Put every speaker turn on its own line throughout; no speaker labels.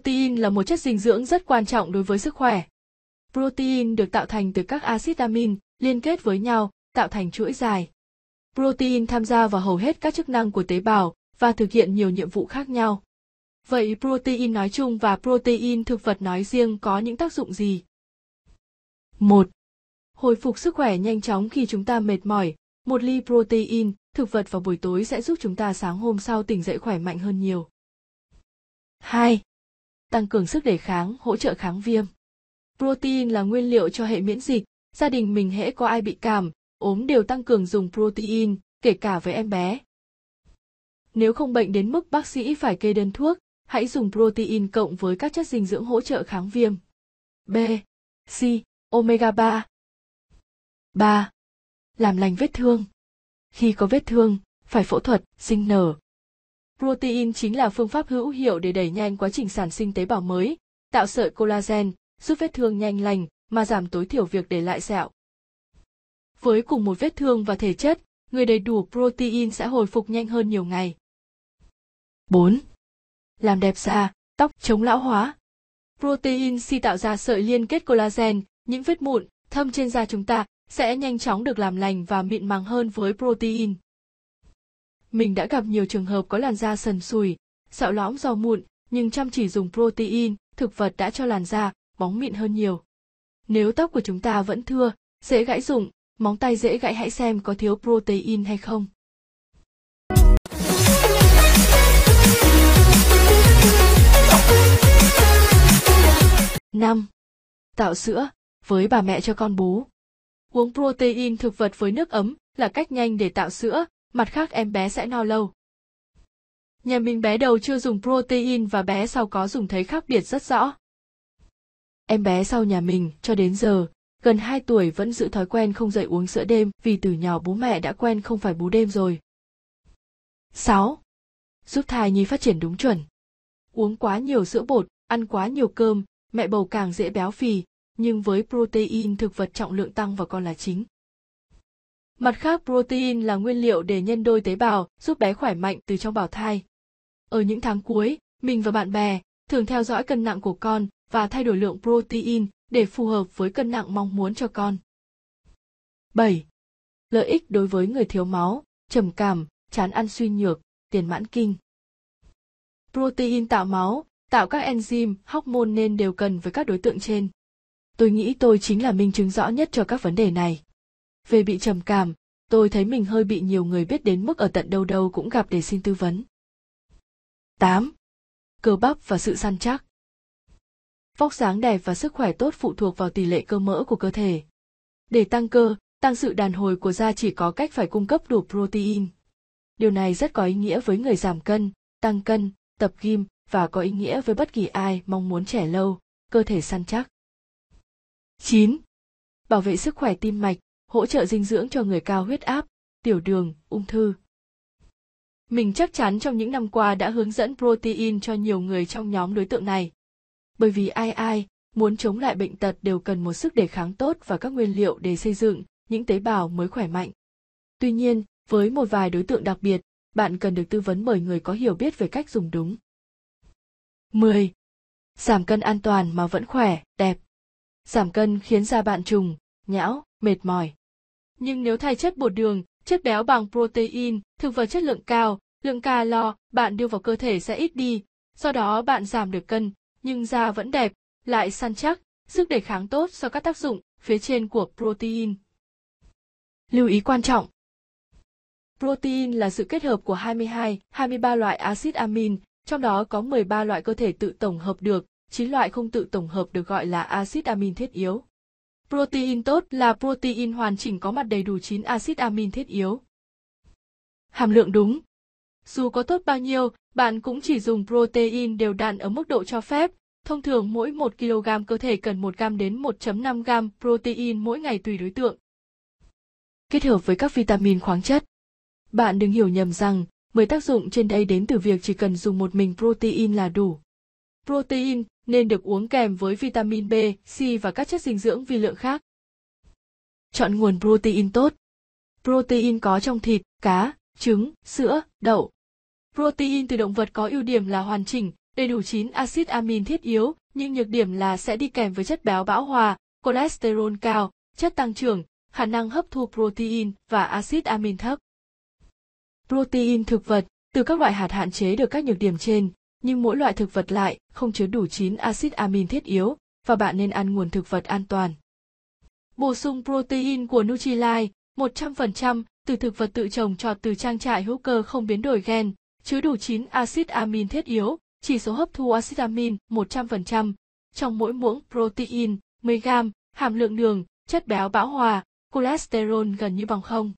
Protein là một chất dinh dưỡng rất quan trọng đối với sức khỏe. Protein được tạo thành từ các axit amin liên kết với nhau, tạo thành chuỗi dài. Protein tham gia vào hầu hết các chức năng của tế bào và thực hiện nhiều nhiệm vụ khác nhau. Vậy protein nói chung và protein thực vật nói riêng có những tác dụng gì? 1. Hồi phục sức khỏe nhanh chóng khi chúng ta mệt mỏi, một ly protein thực vật vào buổi tối sẽ giúp chúng ta sáng hôm sau tỉnh dậy khỏe mạnh hơn nhiều. 2. Tăng cường sức đề kháng, hỗ trợ kháng viêm. Protein là nguyên liệu cho hệ miễn dịch, gia đình mình hễ có ai bị cảm, ốm đều tăng cường dùng protein, kể cả với em bé. Nếu không bệnh đến mức bác sĩ phải kê đơn thuốc, hãy dùng protein cộng với các chất dinh dưỡng hỗ trợ kháng viêm. B, C, omega 3. 3. Làm lành vết thương. Khi có vết thương, phải phẫu thuật, sinh nở. Protein chính là phương pháp hữu hiệu để đẩy nhanh quá trình sản sinh tế bào mới, tạo sợi collagen, giúp vết thương nhanh lành mà giảm tối thiểu việc để lại sẹo. Với cùng một vết thương và thể chất, người đầy đủ protein sẽ hồi phục nhanh hơn nhiều ngày. 4. Làm đẹp da, tóc, chống lão hóa. Protein si tạo ra sợi liên kết collagen, những vết mụn, thâm trên da chúng ta sẽ nhanh chóng được làm lành và mịn màng hơn với protein. Mình đã gặp nhiều trường hợp có làn da sần sùi, sẹo lõm do mụn, nhưng chăm chỉ dùng protein, thực vật đã cho làn da bóng mịn hơn nhiều. Nếu tóc của chúng ta vẫn thưa, dễ gãy rụng, móng tay dễ gãy hãy xem có thiếu protein hay không. Năm, Tạo sữa, với bà mẹ cho con bú. Uống protein thực vật với nước ấm là cách nhanh để tạo sữa, mặt khác em bé sẽ no lâu. Nhà mình bé đầu chưa dùng protein và bé sau có dùng thấy khác biệt rất rõ. Em bé sau nhà mình cho đến giờ, gần 2 tuổi vẫn giữ thói quen không dậy uống sữa đêm vì từ nhỏ bố mẹ đã quen không phải bú đêm rồi. 6. Giúp thai nhi phát triển đúng chuẩn. Uống quá nhiều sữa bột, ăn quá nhiều cơm, mẹ bầu càng dễ béo phì, nhưng với protein thực vật trọng lượng tăng và con là chính. Mặt khác protein là nguyên liệu để nhân đôi tế bào, giúp bé khỏe mạnh từ trong bào thai. Ở những tháng cuối, mình và bạn bè thường theo dõi cân nặng của con và thay đổi lượng protein để phù hợp với cân nặng mong muốn cho con. 7. Lợi ích đối với người thiếu máu, trầm cảm, chán ăn suy nhược, tiền mãn kinh. Protein tạo máu, tạo các enzyme, hormone nên đều cần với các đối tượng trên. Tôi nghĩ tôi chính là minh chứng rõ nhất cho các vấn đề này. Về bị trầm cảm, tôi thấy mình hơi bị nhiều người biết đến mức ở tận đâu đâu cũng gặp để xin tư vấn. 8. Cơ bắp và sự săn chắc. Vóc dáng đẹp và sức khỏe tốt phụ thuộc vào tỷ lệ cơ mỡ của cơ thể. Để tăng cơ, tăng sự đàn hồi của da chỉ có cách phải cung cấp đủ protein. Điều này rất có ý nghĩa với người giảm cân, tăng cân, tập gym và có ý nghĩa với bất kỳ ai mong muốn trẻ lâu, cơ thể săn chắc. 9. Bảo vệ sức khỏe tim mạch, hỗ trợ dinh dưỡng cho người cao huyết áp, tiểu đường, ung thư. Mình chắc chắn trong những năm qua đã hướng dẫn protein cho nhiều người trong nhóm đối tượng này. Bởi vì ai ai muốn chống lại bệnh tật đều cần một sức đề kháng tốt và các nguyên liệu để xây dựng những tế bào mới khỏe mạnh. Tuy nhiên, với một vài đối tượng đặc biệt, bạn cần được tư vấn bởi người có hiểu biết về cách dùng đúng. 10. Giảm cân an toàn mà vẫn khỏe, đẹp. Giảm cân khiến da bạn trùng, nhão, mệt mỏi. Nhưng nếu thay chất bột đường, chất béo bằng protein, thực vật chất lượng cao, lượng calo bạn đưa vào cơ thể sẽ ít đi, do đó bạn giảm được cân, nhưng da vẫn đẹp, lại săn chắc, sức đề kháng tốt do các tác dụng phía trên của protein. Lưu ý quan trọng Protein là sự kết hợp của 22, 23 loại axit amin, trong đó có 13 loại cơ thể tự tổng hợp được, 9 loại không tự tổng hợp được gọi là axit amin thiết yếu. Protein tốt là protein hoàn chỉnh có mặt đầy đủ 9 axit amin thiết yếu. Hàm lượng đúng. Dù có tốt bao nhiêu, bạn cũng chỉ dùng protein đều đặn ở mức độ cho phép. Thông thường mỗi 1 kg cơ thể cần 1 gram đến 1.5 gram protein mỗi ngày tùy đối tượng. Kết hợp với các vitamin khoáng chất. Bạn đừng hiểu nhầm rằng 10 tác dụng trên đây đến từ việc chỉ cần dùng một mình protein là đủ. Protein nên được uống kèm với vitamin B, C và các chất dinh dưỡng vi lượng khác. Chọn nguồn protein tốt. Protein có trong thịt, cá, trứng, sữa, đậu. Protein từ động vật có ưu điểm là hoàn chỉnh, Đầy đủ 9 axit amin thiết yếu, nhưng nhược điểm là sẽ đi kèm với chất béo bão hòa, cholesterol cao, chất tăng trưởng, khả năng hấp thu protein và axit amin thấp. Protein thực vật từ các loại hạt hạn chế được các nhược điểm trên, nhưng mỗi loại thực vật lại không chứa đủ 9 axit amin thiết yếu và bạn nên ăn nguồn thực vật an toàn. Bổ sung protein của Nutrilite 100% từ thực vật tự trồng trọt từ trang trại hữu cơ không biến đổi gen, chứa đủ 9 axit amin thiết yếu, chỉ số hấp thu axit amin 100%, trong mỗi muỗng protein, 10 gram, hàm lượng đường, chất béo bão hòa, cholesterol gần như bằng không.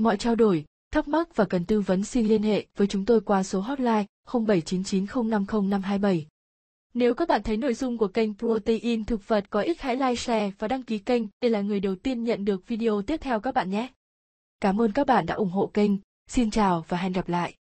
Mọi trao đổi, thắc mắc và cần tư vấn xin liên hệ với chúng tôi qua số hotline 0799050527. Nếu các bạn thấy nội dung của kênh Protein thực vật có ích hãy like, share và đăng ký kênh để là người đầu tiên nhận được video tiếp theo các bạn nhé. Cảm ơn các bạn đã ủng hộ kênh. Xin chào và hẹn gặp lại.